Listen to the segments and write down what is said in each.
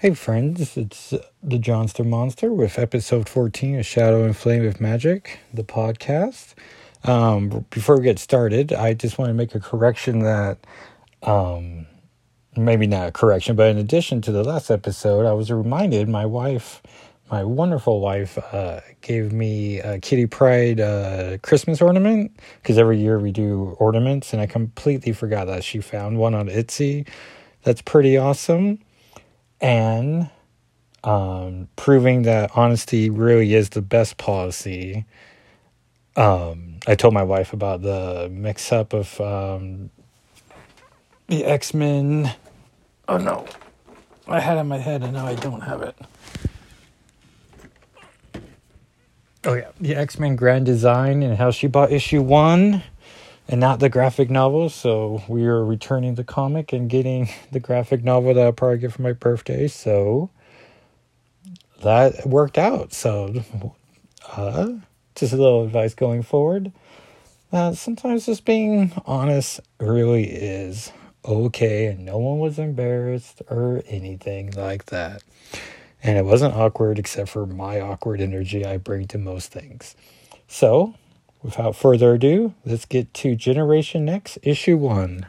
Hey friends, it's the Johnster Monster with episode 14 of Shadow and Flame of Magic, the podcast. Um, before we get started, I just want to make a correction that, um, maybe not a correction, but in addition to the last episode, I was reminded my wife, my wonderful wife, uh, gave me a Kitty Pryde uh, Christmas ornament because every year we do ornaments, and I completely forgot that she found one on Etsy. That's pretty awesome and um, proving that honesty really is the best policy. Um, I told my wife about the mix up of um, the X Men. Oh no, I had it in my head and now I don't have it. Oh yeah, the X Men Grand Design and how she bought issue one and not the graphic novel. So we are returning the comic and getting the graphic novel that I'll probably get for my birthday. So that worked out. So uh, just a little advice going forward. Uh, sometimes just being honest really is okay, and no one was embarrassed or anything like that. And it wasn't awkward except for my awkward energy I bring to most things. So without further ado, let's get to Generation X, Issue 1.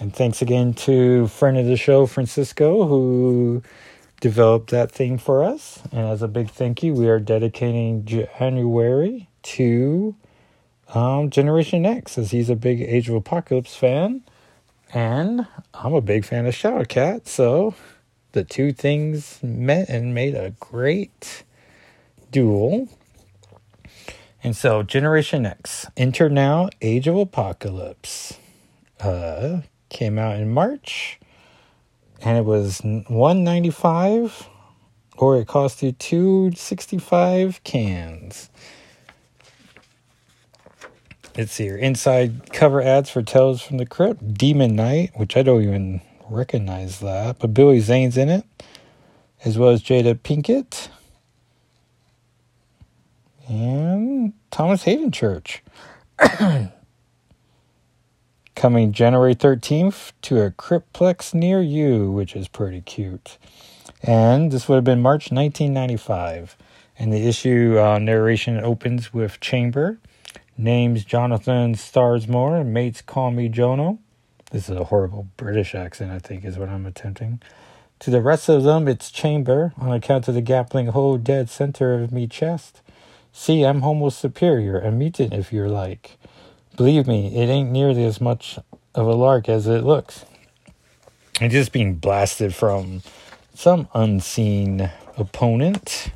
And thanks again to friend of the show, Francisco, who developed that theme for us. And as a big thank you, we are dedicating January to um, Generation X, as he's a big Age of Apocalypse fan, and I'm a big fan of Shadowcat. So the two things met and made a great duel. And so Generation X, Enter Now, Age of Apocalypse, uh, came out in March, and it was 195 or it cost you 265 cans. Let's see here. Inside cover ads for Tales from the Crypt, Demon Knight, which I don't even recognize that, but Billy Zane's in it, as well as Jada Pinkett and Thomas Haden Church. Coming January 13th to a Cryptplex near you, which is pretty cute. And this would have been March 1995. And the issue uh, narration opens with Chamber Names Jonathan Starsmore, mates call me Jono. This is a horrible British accent, I think, is what I'm attempting. To the rest of them, it's chamber, on account of the gapling hole dead center of me chest. See, I'm homo superior, a mutant if you're like. Believe me, it ain't nearly as much of a lark as it looks. And just being blasted from some unseen opponent.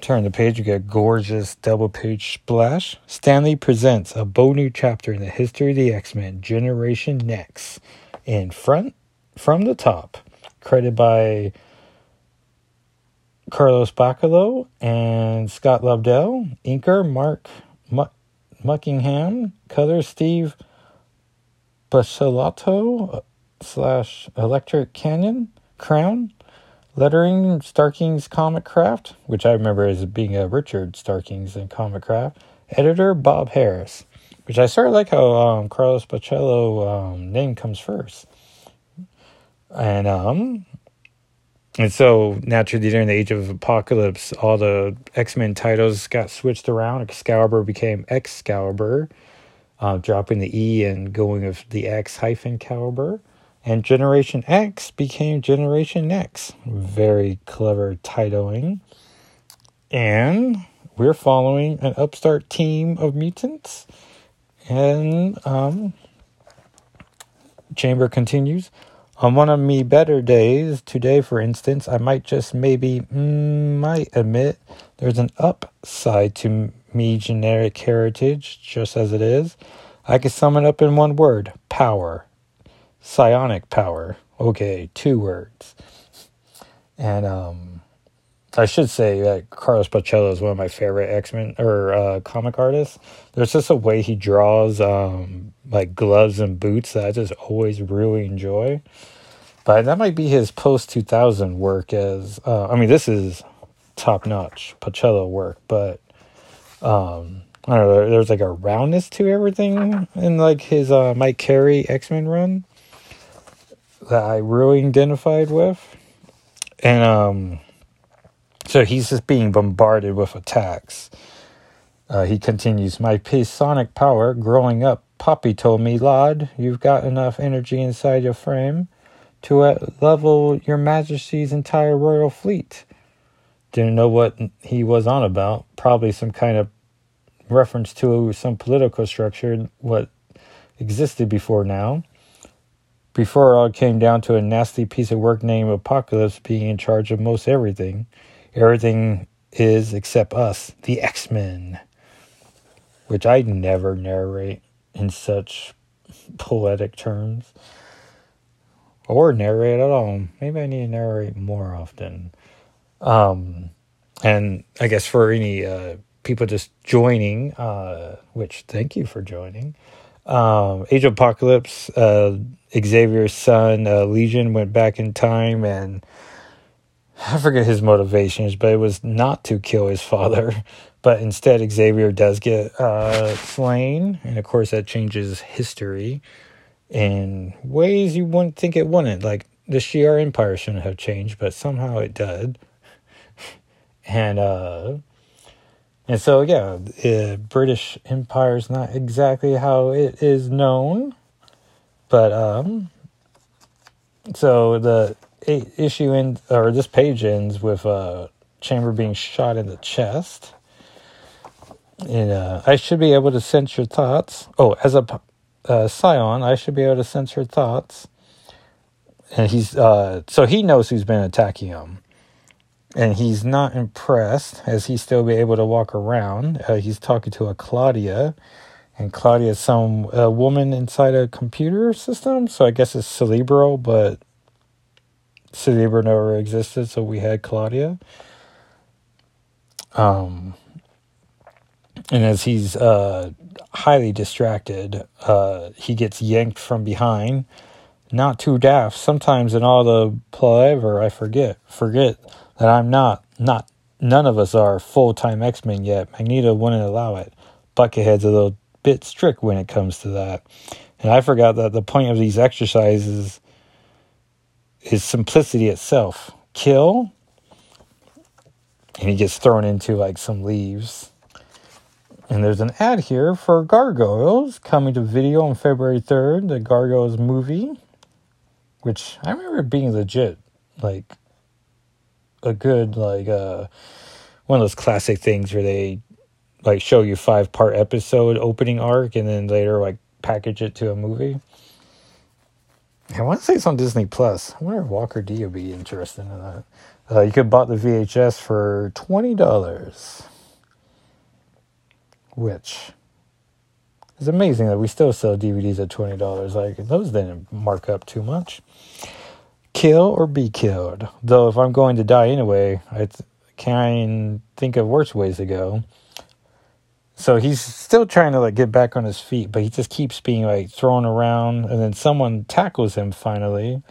Turn the page, you get gorgeous double page splash. Stan Lee presents a bold new chapter in the history of the X Men, Generation Next. In front, from the top, credited by Carlos Bachalo and Scott Lobdell, inker Mark Buckingham, color Steve Buccellato uh, slash Electric Crayon, Crown, Lettering Starkings Comic Craft, which I remember as being a Richard Starkings in Comic Craft. Editor Bob Harris, which I sort of like how um, Carlos Bachalo um, name comes first. And um, and so naturally during the Age of Apocalypse, all the X Men titles got switched around. Excalibur became Excalibur, uh, dropping the E and going with the X hyphen Caliber and Generation X became Generation Next. Very clever titling. And we're following an upstart team of mutants. And um, Chamber continues. On one of me better days, today for instance, I might just maybe, mm, might admit there's an upside to me generic heritage, just as it is. I could sum it up in one word power psionic power. Okay, two words. And um, I should say that Carlos Bachalo is one of my favorite X Men or uh, comic artists. There's just a way he draws um, like gloves and boots that I just always really enjoy. But that might be his post 2000 work as, uh, I mean, this is top notch Bachalo work, but um, I don't know. There's like a roundness to everything in like his uh, Mike Carey X Men run that I really identified with, and um, so he's just being bombarded with attacks. Uh, he continues, My sonic power growing up, Poppy told me, Lad, you've got enough energy inside your frame to level your majesty's entire royal fleet. Didn't know what he was on about. Probably some kind of reference to some political structure, what existed before now. Before it all came down to a nasty piece of work named Apocalypse being in charge of most everything. Everything is except us, the X Men which I never narrate in such poetic terms or narrate at all. Maybe I need to narrate more often. Um, and I guess for any uh, people just joining, uh, which thank you for joining. Um, Age of Apocalypse, uh, Xavier's son, uh, Legion, went back in time and I forget his motivations, but it was not to kill his father. But instead, Xavier does get uh, slain, and of course, that changes history in ways you wouldn't think it wouldn't. Like the Shi'ar Empire shouldn't have changed, but somehow it did. and uh, and so yeah, British Empire is not exactly how it is known, but um, so the issue in or this page ends with uh, Chamber being shot in the chest and uh, I should be able to sense your thoughts. Oh, as a uh, scion, I should be able to sense your thoughts. And he's uh, so he knows who's been attacking him, and he's not impressed as he still be able to walk around. Uh, he's talking to a Claudia, and Claudia is some uh, woman inside a computer system. So I guess it's Cerebro, but Cerebro never existed, so we had Claudia. Um, and as he's uh, highly distracted, uh, he gets yanked from behind. Not too daft. Sometimes in all the palaver, I forget forget that I'm not not none of us are full time X Men yet. Magneto wouldn't allow it. Buckethead's a little bit strict when it comes to that, and I forgot that the point of these exercises is simplicity itself. Kill, and he gets thrown into like some leaves and there's an ad here for Gargoyles coming to video on February 3rd, the Gargoyles movie, which I remember being legit, like a good, like, uh, one of those classic things where they like show you five part episode opening arc and then later like package it to a movie. I want to say it's on Disney Plus. I wonder if Walker D would be interested in that. Uh, you could bought the VHS for twenty dollars which is amazing that we still sell DVDs at twenty dollars. Like those didn't mark up too much. Kill or be killed. Though if I'm going to die anyway, I can't think of worse ways to go. So he's still trying to like get back on his feet, but he just keeps being like thrown around, and then someone tackles him finally,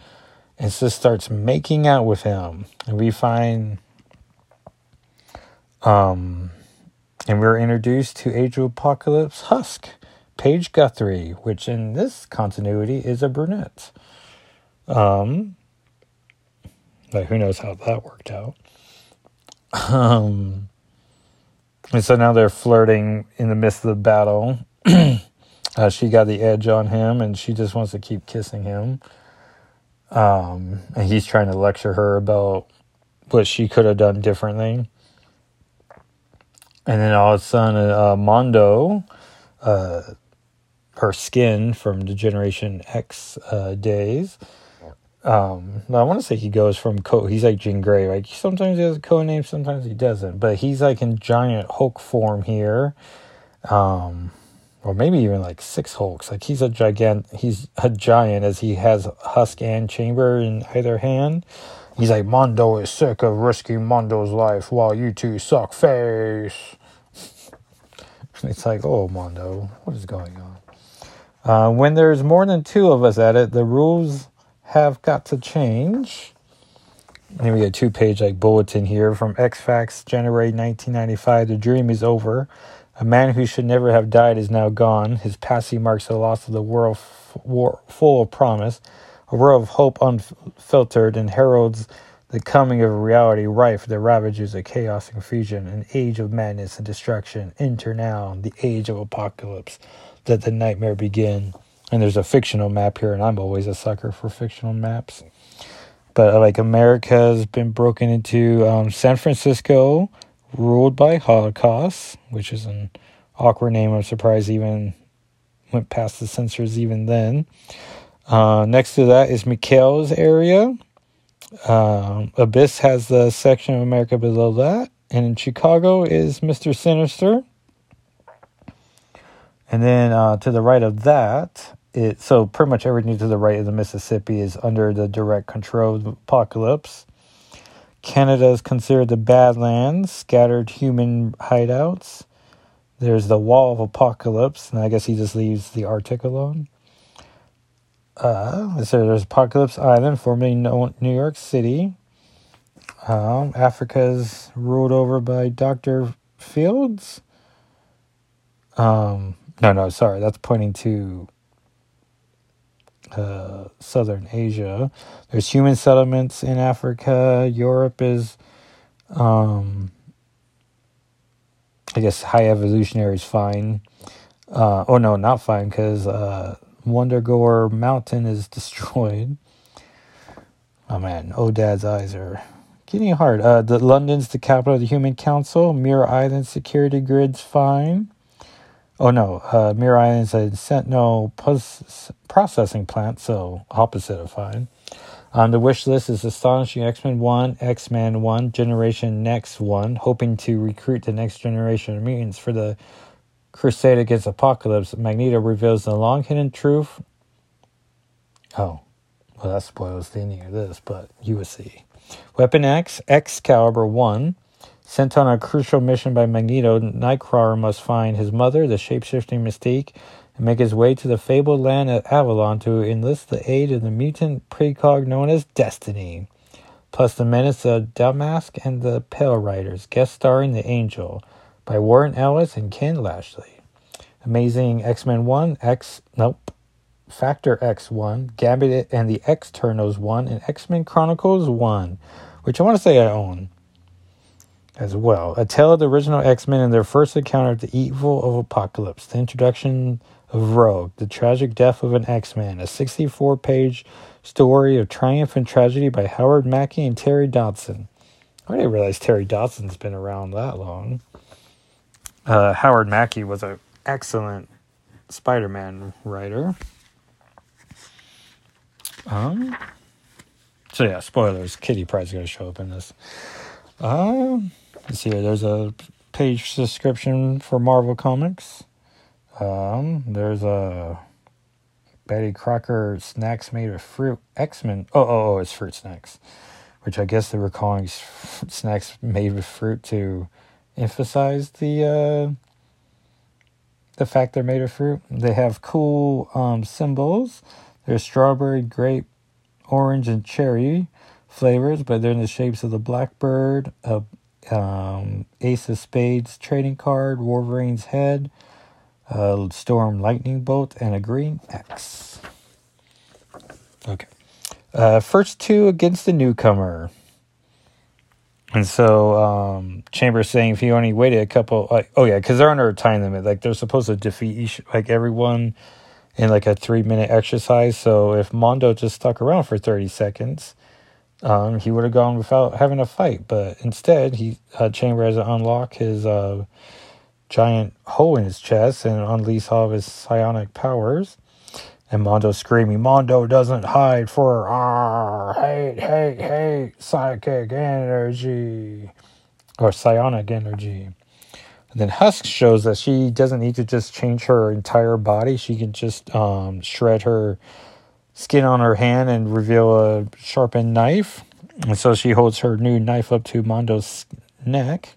and just starts making out with him, and we find um and we're introduced to Age of Apocalypse Husk, Paige Guthrie, which in this continuity is a brunette. Um, like who knows how that worked out. Um, and so now they're flirting in the midst of the battle. uh, she got the edge on him, and she just wants to keep kissing him. Um, and he's trying to lecture her about what she could have done differently. And then all of a sudden, uh, Mondo, uh, her skin from the Generation X uh, days. Um, I want to say he goes from co- he's like Jean Grey. Like sometimes he has a code name, sometimes he doesn't. But he's like in giant Hulk form here, um, or maybe even like six Hulks. Like he's a gigant. He's a giant as he has Husk and Chamber in either hand. He's like Mondo is sick of risking Mondo's life while you two suck face. It's like, oh, Mondo, what is going on? Uh, when there's more than two of us at it, the rules have got to change. then we get a two page like bulletin here from X Facts, January 1995. The dream is over. A man who should never have died is now gone. His passing marks the loss of the world f- war, full of promise, a world of hope unfiltered, and heralds the coming of a reality rife the ravages of chaos and confusion, an age of madness and destruction. Enter now the age of apocalypse. Let the nightmare begin. And there's a fictional map here, and I'm always a sucker for fictional maps. But uh, like America's been broken into um, San Francisco, ruled by Holocaust, which is an awkward name. I'm surprised even went past the censors even then. Uh, next to that is McHale's area. Um, Abyss has the section of America below that. And in Chicago is Mr. Sinister. And then uh, to the right of that, it so pretty much everything to the right of the Mississippi is under the direct control of Apocalypse. Canada is considered the Badlands, scattered human hideouts. There's the Wall of Apocalypse, and I guess he just leaves the Arctic alone. Uh, so there's Apocalypse Island, formerly New York City. Um, Africa is ruled over by Dr. Fields. Um, no, no, sorry, that's pointing to uh, southern Asia. There's human settlements in Africa. Europe is, um, I guess, high evolutionary is fine. Uh, oh no, not fine because uh, Wundagore Mountain is destroyed. Oh man, oh dad's eyes are getting hard. Uh, the London's the capital of the Human Council. Muir Island security grid's fine. Oh no, uh, Muir Island's a Sentinel pus- processing plant, so opposite of fine. On the wish list is Astonishing X Men 1, X Men 1, Generation Next 1, hoping to recruit the next generation of mutants for the crusade against Apocalypse. Magneto reveals the long hidden truth. Oh, well, that spoils the ending of this, but you will see. Weapon X, Excalibur 1. Sent on a crucial mission by Magneto, Nightcrawler must find his mother, the shapeshifting Mystique, and make his way to the fabled land of Avalon to enlist the aid of the mutant precog known as Destiny, plus the menace of Damask and the Pale Riders, guest starring The Angel by Warren Ellis and Ken Lashley. Amazing X Men 1, X, nope, Factor X1, Gambit and the X-Ternals 1, and X Men Chronicles 1, which I want to say I own as well. A tale of the original X Men and their first encounter with the evil of Apocalypse, the introduction of Rogue, the tragic death of an X Man, a 64 page story of triumph and tragedy by Howard Mackie and Terry Dodson. I didn't realize Terry Dodson's been around that long. Uh, Howard Mackie was an excellent Spider Man writer. Um, so yeah, spoilers. Kitty Pryde's going to show up in this. Um, Let's see here. There's a page description for Marvel Comics. Um, there's a Betty Crocker snacks made of fruit. X Men. Oh, oh, oh, it's fruit snacks, which I guess they were calling snacks made with fruit to emphasize the uh, the fact they're made of fruit. They have cool um, symbols. There's strawberry, grape, orange, and cherry flavors, but they're in the shapes of the blackbird, a um, Ace of Spades trading card, Wolverine's head, uh, Storm Lightning Bolt, and a green X. Okay. Uh, first two against the newcomer. And so um, Chambers saying if he only waited a couple, oh yeah, because they're under a time limit. Like they're supposed to defeat each, like everyone in like a three minute exercise. So if Mondo just stuck around for 30 seconds, um, he would have gone without having a fight. But instead, he uh, Chamber has to unlock his uh, giant hole in his chest and unleash all of his psionic powers. And Mondo screaming, Mondo doesn't hide for ah, hate, hate, hate, psychic energy, or psionic energy. And then Husk shows that she doesn't need to just change her entire body. She can just um, shred her skin on her hand and reveal a sharpened knife. And so she holds her new knife up to Mondo's neck.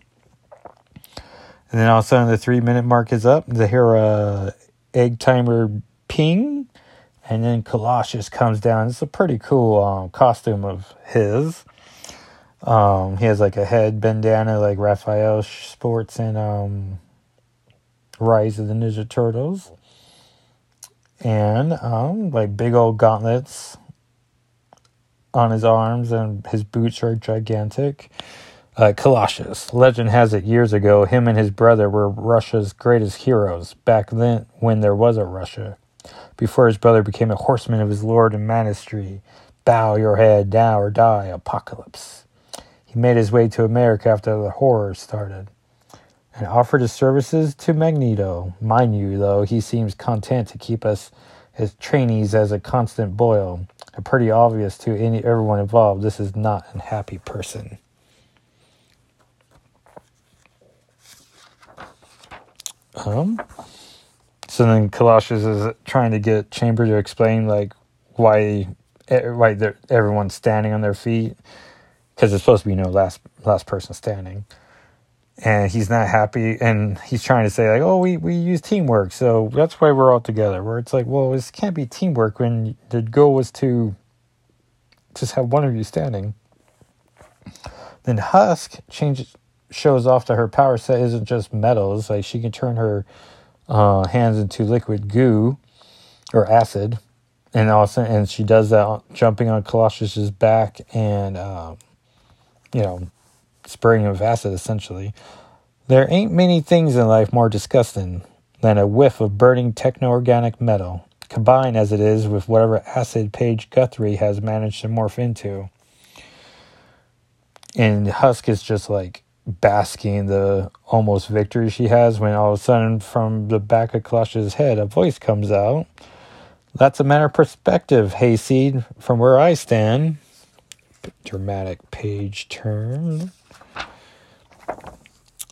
And then all of a sudden the three minute mark is up. They hear a egg timer ping. And then Colossus comes down. It's a pretty cool um, costume of his. Um, he has like a head bandana like Raphael sports in um, Rise of the Ninja Turtles. And um, like big old gauntlets on his arms, and his boots are gigantic. Uh, Colossus. Legend has it years ago, him and his brother were Russia's greatest heroes back then when there was a Russia. Before his brother became a horseman of his lord and ministry, bow your head now or die, apocalypse. He made his way to America after the horror started and offered his services to Magneto. Mind you, though, he seems content to keep us as trainees as a constant boil. A pretty obvious to any everyone involved, this is not a happy person. Um, so then Colossus is trying to get Chamber to explain like why why everyone's standing on their feet because it's supposed to be you know last last person standing, and he's not happy and he's trying to say like oh we we use teamwork so that's why we're all together. Where it's like well this can't be teamwork when the goal was to just have one of you standing. Then Husk changes shows off that her power set isn't just metals. Like she can turn her uh, hands into liquid goo or acid, and also and she does that jumping on Colossus's back and um, you know spraying of acid essentially. There ain't many things in life more disgusting than a whiff of burning techno-organic metal, combined as it is with whatever acid Paige Guthrie has managed to morph into. And Husk is just like basking the almost victory she has when all of a sudden from the back of Colossus's head a voice comes out. That's a matter of perspective, Hayseed, from where I stand. Dramatic page turn.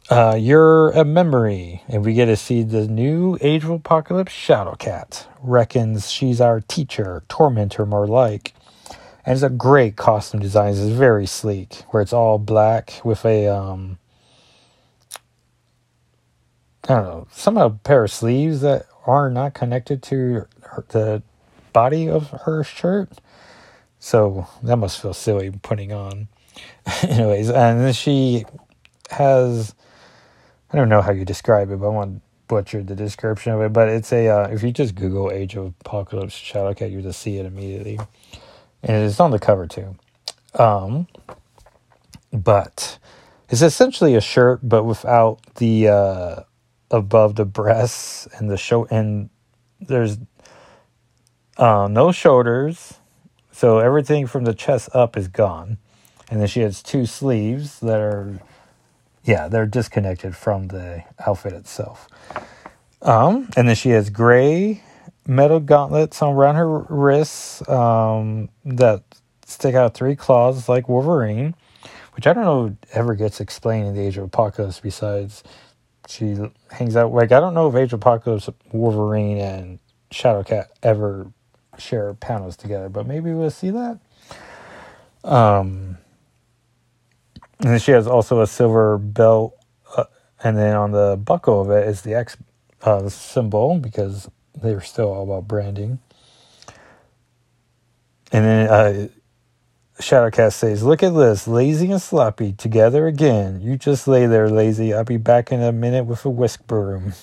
Uh, you're a memory, and we get to see the new Age of Apocalypse Shadowcat. Reckons she's our teacher, tormentor more like. And it's a great costume design. It's very sleek, where it's all black with a um, I don't know, some pair of sleeves that are not connected to her, the body of her shirt. So that must feel silly putting on. Anyways, and then she has I don't know how you describe it, but I want butcher the description of it. But it's a uh, if you just Google Age of Apocalypse Shadowcat, you just see it immediately and it's on the cover too. Um, but it's essentially a shirt, but without the uh, above the breasts and the show, and there's uh, no shoulders, so everything from the chest up is gone, and then she has two sleeves that are, yeah, they're disconnected from the outfit itself. Um, and then she has gray metal gauntlets around her wrists um, that stick out three claws like Wolverine, which I don't know ever gets explained in the Age of Apocalypse. Besides, she hangs out like I don't know if Age of Apocalypse, Wolverine, and Shadowcat ever share panels together, but maybe we'll see that. Um, and then she has also a silver belt, uh, and then on the buckle of it is the X uh, symbol because they were still all about branding. And then uh, Shadowcat says, Look at this, lazy and sloppy, together again. You just lay there, lazy. I'll be back in a minute with a whisk broom.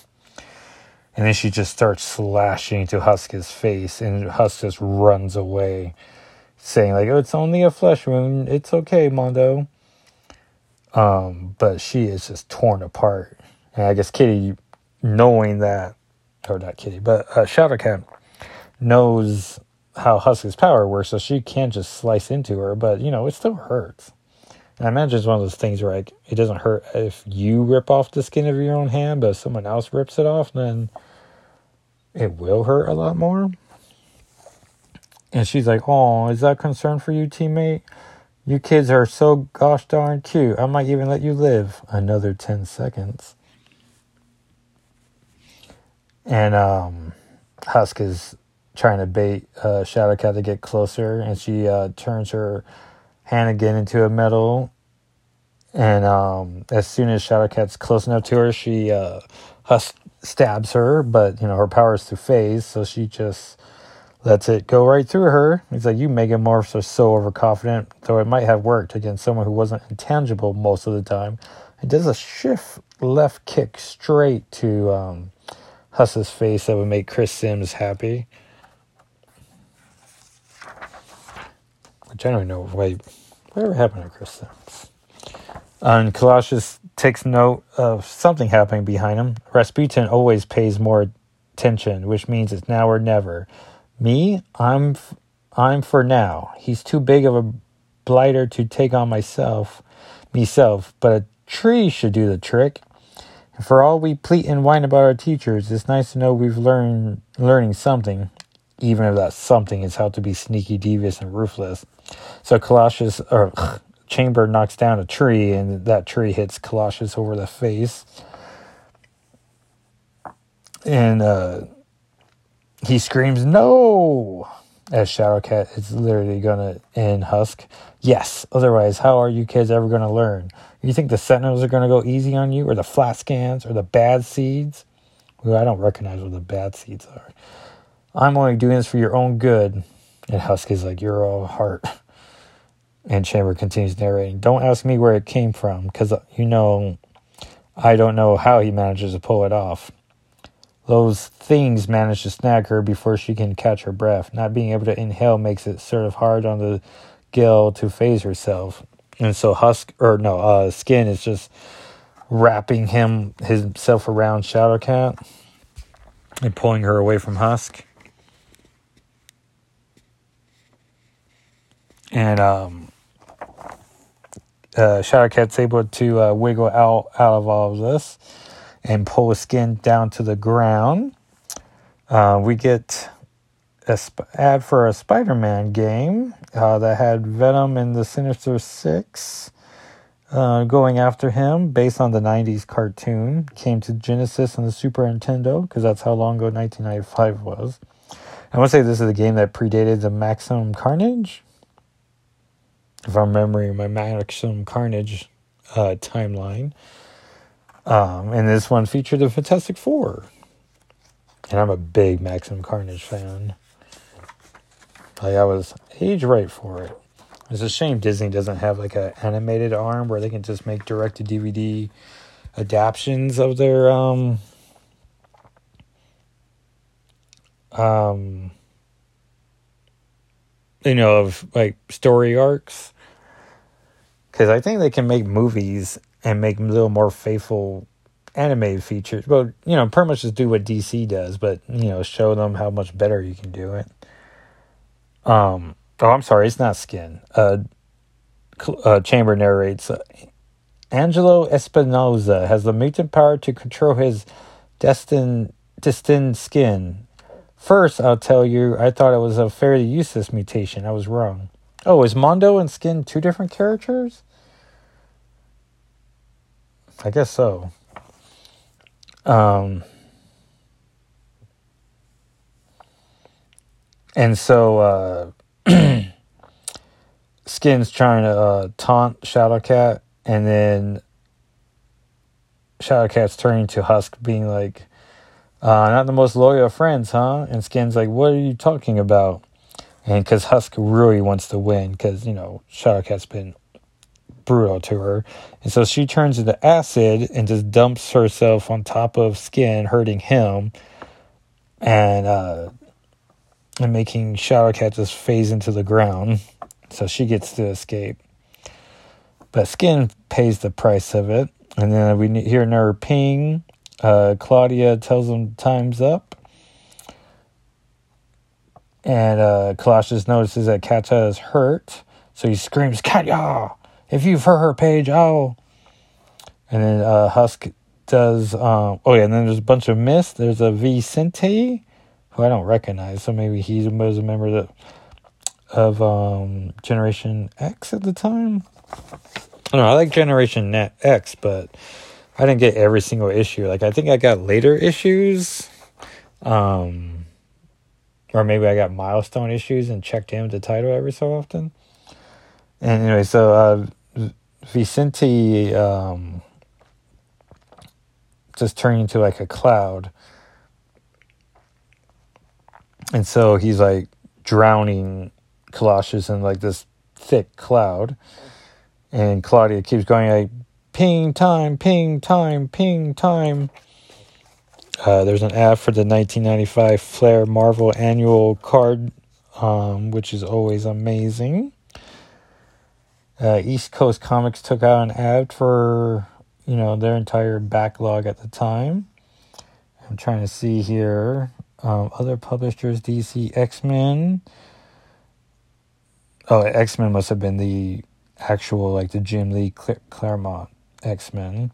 And then she just starts slashing to Husk's face, and Husk just runs away, saying, like, oh, it's only a flesh wound. It's okay, Mondo. Um, but she is just torn apart. And I guess Kitty, knowing that or not Kitty, but uh, Shadowcat knows how Husk's power works, so she can just slice into her, but you know, it still hurts. And I imagine it's one of those things where like it doesn't hurt if you rip off the skin of your own hand, but if someone else rips it off, then it will hurt a lot more. And she's like, Oh, is that concern for you, teammate? You kids are so gosh darn cute. I might even let you live another 10 seconds. And um, Husk is trying to bait uh, Shadowcat to get closer, and she uh, turns her hand again into a metal. And um, as soon as Shadowcat's close enough to her, she uh, Husk stabs her, but you know her power is through phase, so she just lets it go right through her. He's like, You megamorphs are so overconfident, though it might have worked against someone who wasn't intangible most of the time. It does a shift left kick straight to um, Husk's face that would make Chris Sims happy. Which I don't know. Wait, whatever happened to Chris Sims? And Colossus takes note of something happening behind him. Rasputin always pays more attention, which means it's now or never. Me, I'm, f- I'm for now. He's too big of a blighter to take on myself, myself. But a tree should do the trick. And for all we pleat and whine about our teachers, it's nice to know we've learned learning something, even if that something is how to be sneaky, devious, and ruthless. So Colossus or Chamber knocks down a tree, and that tree hits Colossus over the face. And uh, he screams, No! As Shadowcat is literally to end Husk. Yes, otherwise, how are you kids ever to learn? You think the Sentinels are to go easy on you, or the flat scans, or the bad seeds? Well, I don't recognize what the bad seeds are. I'm only doing this for your own good. And Husk is like, You're all heart. And Chamber continues narrating, Don't ask me where it came from, because, uh, you know, I don't know how he manages to pull it off. Those things manage to snag her before she can catch her breath. Not being able to inhale makes it sort of hard on the gill to phase herself. And so Husk, or no, uh, Skin is just wrapping him, himself around Shadowcat and pulling her away from Husk. And, um, uh, Shadowcat's able to uh, wiggle out out of all of this and pull his skin down to the ground. Uh, we get a sp- ad for a Spider-Man game uh, that had Venom and the Sinister Six uh, going after him, based on the '90s cartoon. Came to Genesis and the Super Nintendo because that's how long ago 1995 was. I want to say this is a game that predated the Maximum Carnage if I'm remembering my Maximum Carnage uh, timeline. Um, and this one featured the Fantastic Four. And I'm a big Maximum Carnage fan. Like I was age right for it. It's a shame Disney doesn't have like an animated arm where they can just make direct to DVD adaptations of their um um you know of like story arcs because I think they can make movies and make a little more faithful animated features. Well, you know, pretty much just do what DC does, but you know, show them how much better you can do it. Um. Oh, I'm sorry, it's not Skin. Uh, uh Chamber narrates. Uh, Angelo Espinosa has the mutant power to control his destined destined skin. First, I'll tell you, I thought it was a fairly useless mutation. I was wrong. Oh, is Mondo and Skin two different characters? I guess so. Um, and so uh, Skin's trying to uh, taunt Shadowcat, and then Shadowcat's turning to Husk, being like, uh, "Not the most loyal of friends, huh?" And Skin's like, "What are you talking about?" And because Husk really wants to win, because you know Shadowcat's been brutal to her. And so she turns into acid and just dumps herself on top of skin, hurting him. And uh and making Shadowcat just phase into the ground. So she gets to escape. But Skin pays the price of it. And then we hear another ping. Uh, Claudia tells him time's up. And uh, Colossus notices that Katya is hurt. So he screams, Katya! If you've heard her page, oh. And then uh, Husk does, um, oh yeah, and then there's a bunch of myths. There's a Vicente, who I don't recognize, so maybe he was a member of, of um, Generation X at the time. I don't know, I like Generation Net X, but I didn't get every single issue. Like, I think I got later issues. Um, or maybe I got milestone issues and checked in with the title every so often. And anyway, so uh, Vicente um, just turned into like a cloud. And so he's like drowning Colossus in like this thick cloud. And Claudia keeps going like, ping time, ping time, ping time. Uh, there's an ad for the 1995 Flair Marvel annual card, um, which is always amazing. Uh, East Coast Comics took out an ad for you know their entire backlog at the time. I'm trying to see here. Um, other publishers: DC, X Men. Oh, X Men must have been the actual like the Jim Lee Claremont X Men.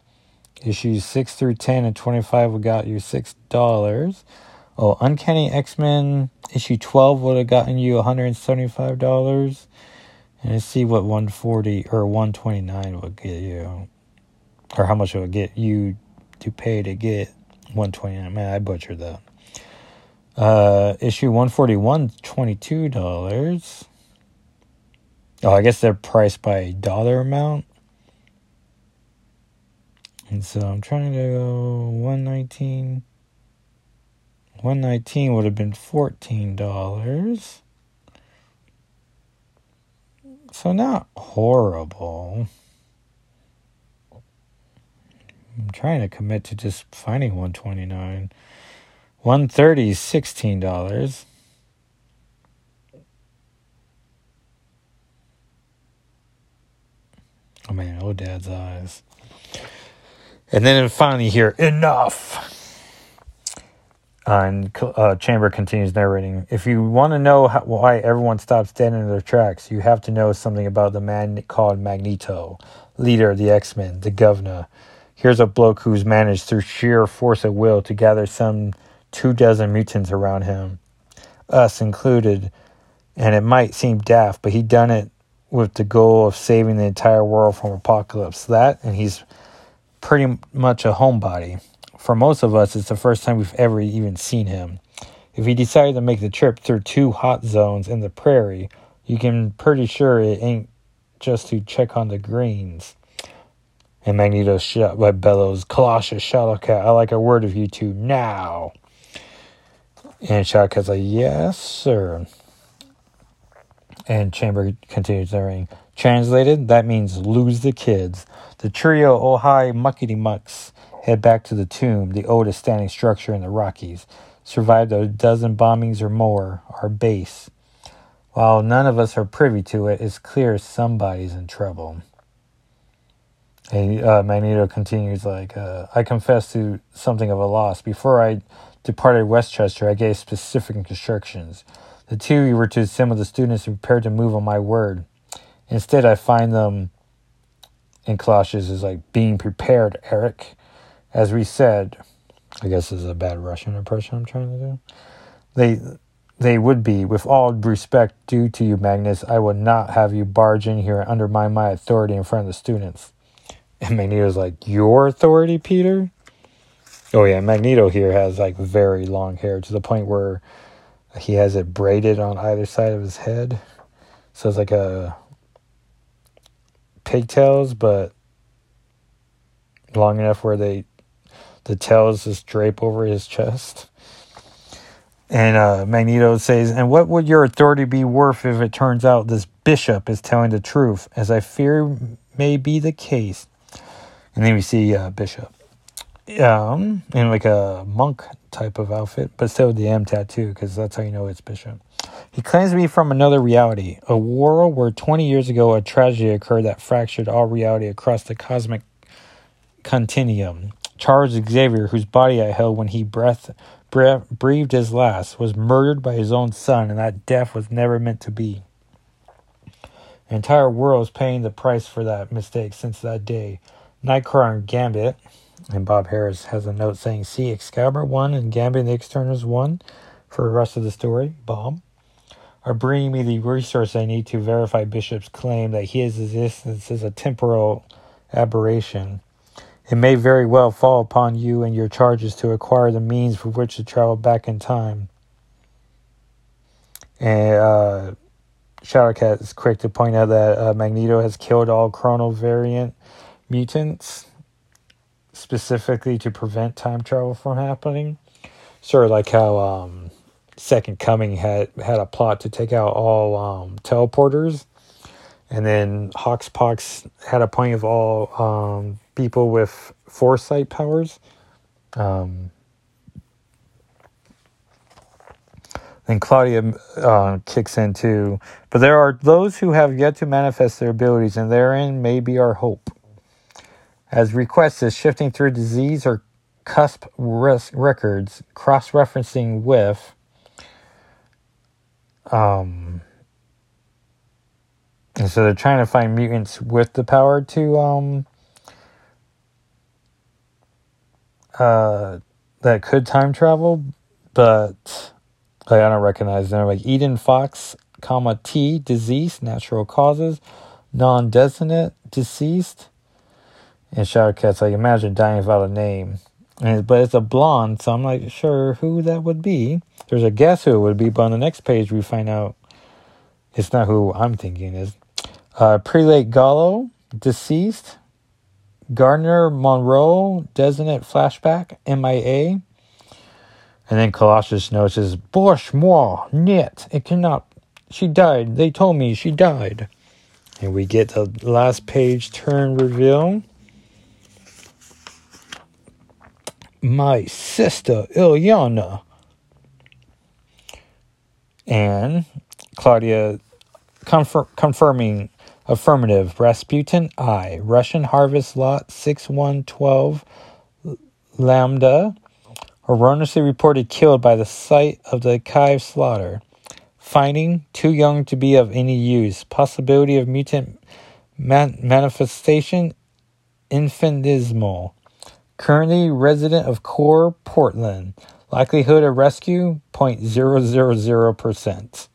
Issues 6 through 10 and 25 would got you $6. Oh, Uncanny X Men issue 12 would have gotten you $175. And let's see what 140 or 129 would get you. Or how much it would get you to pay to get 129. Man, I butchered that. Uh, issue 141, $22. Oh, I guess they're priced by dollar amount. And so I'm trying to go 119. 119 would have been $14. So not horrible. I'm trying to commit to just finding 129. 130 is $16. Oh man, oh dad's eyes. And then finally here, enough. Uh, and uh, Chamber continues narrating. If you want to know how, why everyone stops dead in their tracks, you have to know something about the man called Magneto, leader of the X Men, the governor. Here's a bloke who's managed through sheer force of will to gather some two dozen mutants around him, us included. And it might seem daft, but he done it with the goal of saving the entire world from apocalypse. That, and he's pretty much a homebody. For most of us, it's the first time we've ever even seen him. If he decided to make the trip through two hot zones in the prairie, you can pretty sure it ain't just to check on the greens. And Magneto shot by uh, bellows, Colossus, Shadowcat, I like a word of you two now. And Shadowcat's like, yes, sir. And Chamber continues narrating. Translated, that means lose the kids. The trio oh hi, Muckety Mucks head back to the tomb, the oldest standing structure in the Rockies. Survived a dozen bombings or more, our base. While none of us are privy to it, it's clear somebody's in trouble. And uh, Magneto continues like, uh, I confess to something of a loss. Before I departed Westchester, I gave specific instructions. The two you were to assemble the students and prepare to move on my word. Instead, I find them in Colossians is like being prepared, Eric. As we said, I guess this is a bad Russian impression I'm trying to do. They they would be, with all respect due to you, Magnus, I would not have you barge in here and undermine my authority in front of the students. And Magneto's like, Your authority, Peter? Oh yeah, Magneto here has like very long hair to the point where he has it braided on either side of his head. So it's like a pigtails, but long enough where they the tails just drape over his chest. And uh, Magneto says, And what would your authority be worth if it turns out this bishop is telling the truth, as I fear may be the case? And then we see uh, Bishop um, in like a monk type of outfit, but still with the M tattoo, because that's how you know it's Bishop. He claims to be from another reality, a world where 20 years ago a tragedy occurred that fractured all reality across the cosmic continuum. Charles Xavier, whose body I held when he breath, breath, breathed his last, was murdered by his own son, and that death was never meant to be. The entire world is paying the price for that mistake since that day. Nightcrawler and Gambit, and Bob Harris has a note saying, see, Excalibur 1 and Gambit and the X-Ternals 1 for the rest of the story. Bob are bringing me the resource I need to verify Bishop's claim that his existence is a temporal aberration. It may very well fall upon you and your charges to acquire the means for which to travel back in time. And uh, Shadowcat is quick to point out that uh, Magneto has killed all chrono variant mutants specifically to prevent time travel from happening. Sort of like how um, Second Coming had had a plot to take out all um, teleporters, and then Hoxpox had a point of all um, people with foresight powers. Um, then Claudia uh, kicks in too. But there are those who have yet to manifest their abilities, and therein may be our hope. As requests is shifting through disease or cusp records, cross referencing with um, and so they're trying to find mutants with the power to um uh that could time travel, but like, I don't recognize them. Like Eden Fox, comma T, deceased, natural causes, non-designate, deceased, and Shadowcat's like imagine dying without a name. And, but it's a blonde, so I'm like sure who that would be. There's a guess who it would be, but on the next page we find out it's not who I'm thinking is. Uh, Prelate Gallo, deceased. Gardner Monroe, designate flashback, MIA. And then Colossus notices, Bosh moi, net, it cannot. She died. They told me she died. And we get the last page turn reveal. My sister, Illyana. And Claudia confir- confirming affirmative. Rasputin, I. Russian Harvest Lot 6112 Lambda erroneously reported killed by the site of the Kai slaughter. Finding too young to be of any use. Possibility of mutant man- manifestation infinitesimal. Currently resident of Core, Portland. Likelihood of rescue 0.000%.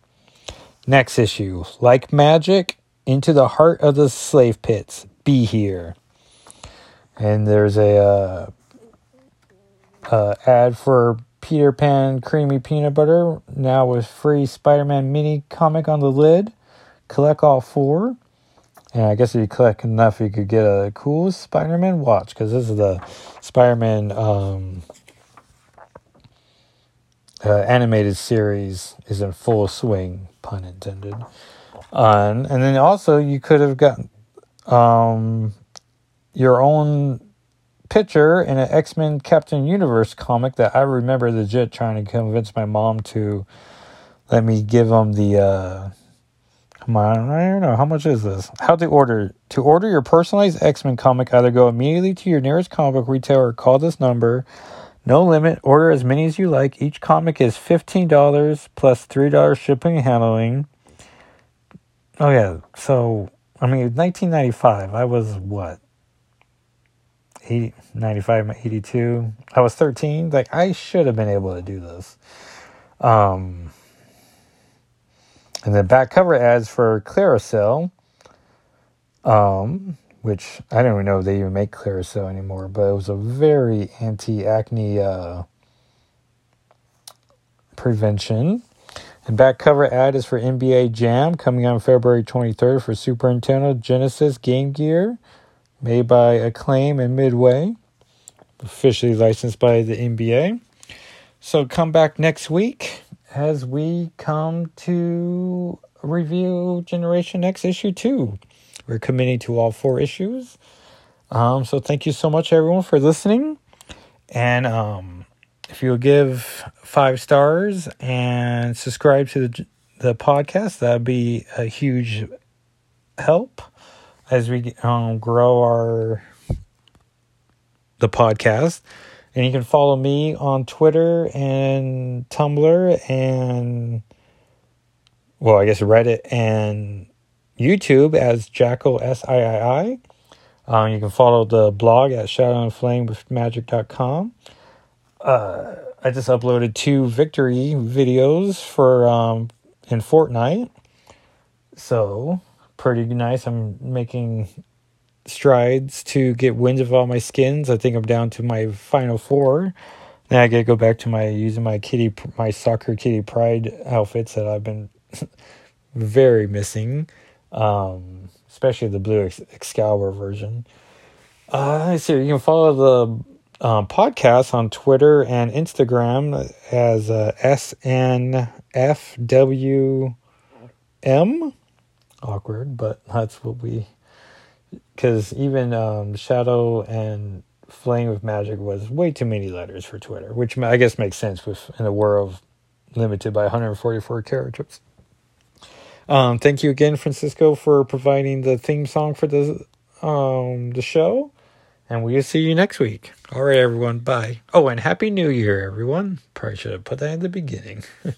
Next issue. Like magic, into the heart of the slave pits. Be here. And there's a uh, uh, ad for Peter Pan Creamy Peanut Butter, now with free Spider Man mini comic on the lid. Collect all four. And I guess if you collect enough, you could get a cool Spider Man watch because this is the Spider Man um, uh, animated series is in full swing, pun intended. Uh, and, then also, you could have gotten um, your own picture in an X Men Captain Universe comic that I remember legit trying to convince my mom to let me give them the. Uh, come on, I don't know how much is this. How to order to order your personalized X Men comic? Either go immediately to your nearest comic book retailer call this number. No limit. Order as many as you like. Each comic is fifteen dollars plus three dollars shipping and handling. Oh yeah. So I mean, 1995. I was what 80, 95, 82. I was 13. Like, I should have been able to do this. Um, and the back cover ads for Clearasil, um, which I don't even know if they even make Clearasil anymore, but it was a very anti acne uh, prevention. And back cover ad is for NBA Jam coming on February 23rd for Super Nintendo, Genesis, Game Gear made by Acclaim and Midway, officially licensed by the NBA. So come back next week as we come to review Generation X issue 2. We're committing to all four issues. Um, so thank you so much, everyone, for listening. And um, if you'll give five stars and subscribe to the, the podcast, that'd be a huge help as we um, grow our the podcast. And you can follow me on Twitter and Tumblr and well, I guess Reddit and YouTube as Jackal S I I I. Um, you can follow the blog at shadowandflamewithmagic.com. Uh, I just uploaded two victory videos for um, in Fortnite. So pretty nice. I'm making strides to get wins of all my skins. I think I'm down to my final four. Now I gotta go back to my using my kitty, my soccer Kitty Pryde outfits that I've been very missing, um, especially the blue Excalibur version. Uh, see. You can follow the um, podcast on Twitter and Instagram as uh, SNFWM. Awkward, but that's what we. Because even um, Shadow and Flame of Magic was way too many letters for Twitter, which I guess makes sense with in a world limited by 144 characters. Um, thank you again, Francisco, for providing the theme song for the um, the show, and we'll see you next week. All right, everyone. Bye. Oh, and Happy New Year, everyone. Probably should have put that in the beginning.